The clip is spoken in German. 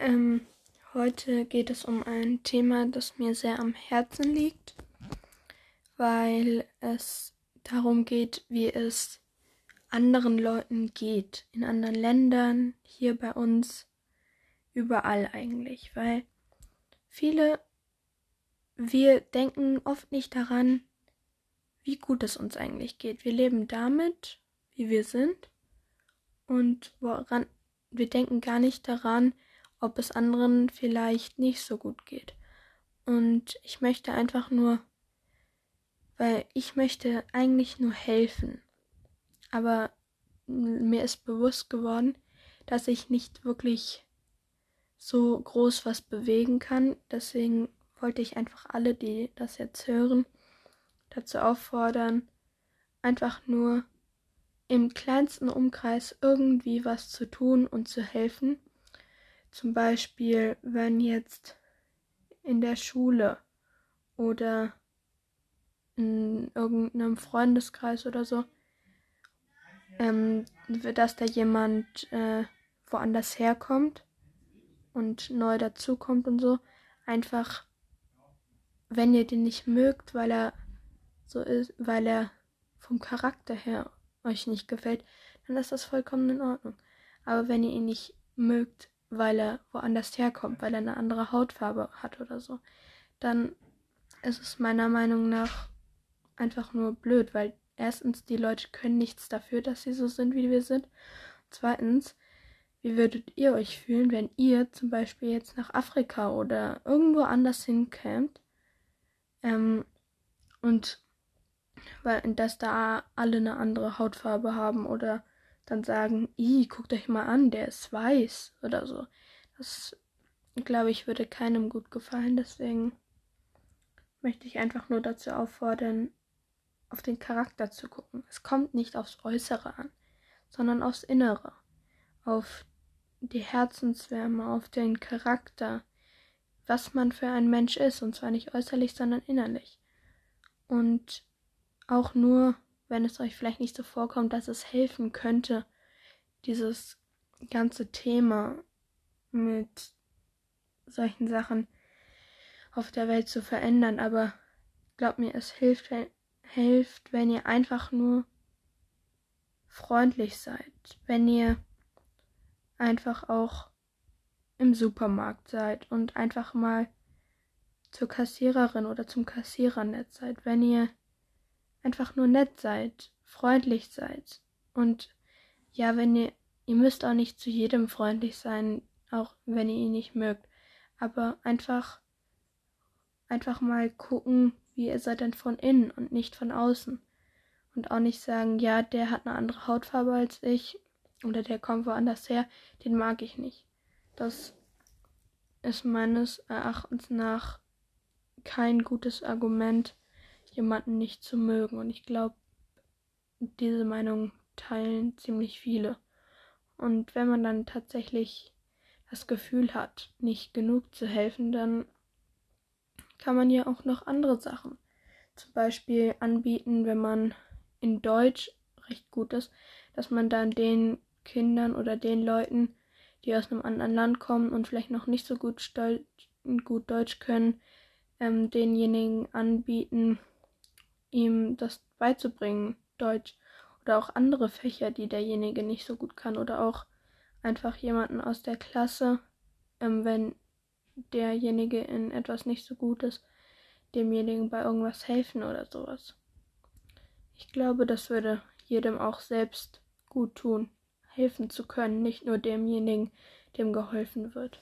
Ähm, heute geht es um ein Thema, das mir sehr am Herzen liegt, weil es darum geht, wie es anderen Leuten geht, in anderen Ländern, hier bei uns, überall eigentlich, weil viele, wir denken oft nicht daran, wie gut es uns eigentlich geht. Wir leben damit, wie wir sind und woran wir denken gar nicht daran, ob es anderen vielleicht nicht so gut geht. Und ich möchte einfach nur, weil ich möchte eigentlich nur helfen. Aber mir ist bewusst geworden, dass ich nicht wirklich so groß was bewegen kann. Deswegen wollte ich einfach alle, die das jetzt hören, dazu auffordern, einfach nur im kleinsten Umkreis irgendwie was zu tun und zu helfen. Zum Beispiel, wenn jetzt in der Schule oder in irgendeinem Freundeskreis oder so, ähm, dass da jemand äh, woanders herkommt und neu dazukommt und so, einfach, wenn ihr den nicht mögt, weil er so ist, weil er vom Charakter her euch nicht gefällt, dann ist das vollkommen in Ordnung. Aber wenn ihr ihn nicht mögt, weil er woanders herkommt, weil er eine andere Hautfarbe hat oder so, dann ist es meiner Meinung nach einfach nur blöd, weil erstens die Leute können nichts dafür, dass sie so sind, wie wir sind. Zweitens, wie würdet ihr euch fühlen, wenn ihr zum Beispiel jetzt nach Afrika oder irgendwo anders hinkämt ähm, und weil dass da alle eine andere Hautfarbe haben oder dann sagen, i, guckt euch mal an, der ist weiß oder so. Das, glaube ich, würde keinem gut gefallen. Deswegen möchte ich einfach nur dazu auffordern, auf den Charakter zu gucken. Es kommt nicht aufs Äußere an, sondern aufs Innere, auf die Herzenswärme, auf den Charakter, was man für ein Mensch ist, und zwar nicht äußerlich, sondern innerlich. Und auch nur wenn es euch vielleicht nicht so vorkommt, dass es helfen könnte, dieses ganze Thema mit solchen Sachen auf der Welt zu verändern. Aber glaubt mir, es hilft, wenn, hilft, wenn ihr einfach nur freundlich seid, wenn ihr einfach auch im Supermarkt seid und einfach mal zur Kassiererin oder zum Kassierer nett seid, wenn ihr einfach nur nett seid, freundlich seid. Und ja, wenn ihr, ihr müsst auch nicht zu jedem freundlich sein, auch wenn ihr ihn nicht mögt. Aber einfach, einfach mal gucken, wie ihr seid denn von innen und nicht von außen. Und auch nicht sagen, ja, der hat eine andere Hautfarbe als ich oder der kommt woanders her, den mag ich nicht. Das ist meines Erachtens nach kein gutes Argument, jemanden nicht zu mögen. Und ich glaube, diese Meinung teilen ziemlich viele. Und wenn man dann tatsächlich das Gefühl hat, nicht genug zu helfen, dann kann man ja auch noch andere Sachen zum Beispiel anbieten, wenn man in Deutsch recht gut ist, dass man dann den Kindern oder den Leuten, die aus einem anderen Land kommen und vielleicht noch nicht so gut, gut Deutsch können, ähm, denjenigen anbieten, ihm das beizubringen, Deutsch oder auch andere Fächer, die derjenige nicht so gut kann oder auch einfach jemanden aus der Klasse, ähm, wenn derjenige in etwas nicht so gut ist, demjenigen bei irgendwas helfen oder sowas. Ich glaube, das würde jedem auch selbst gut tun, helfen zu können, nicht nur demjenigen, dem geholfen wird.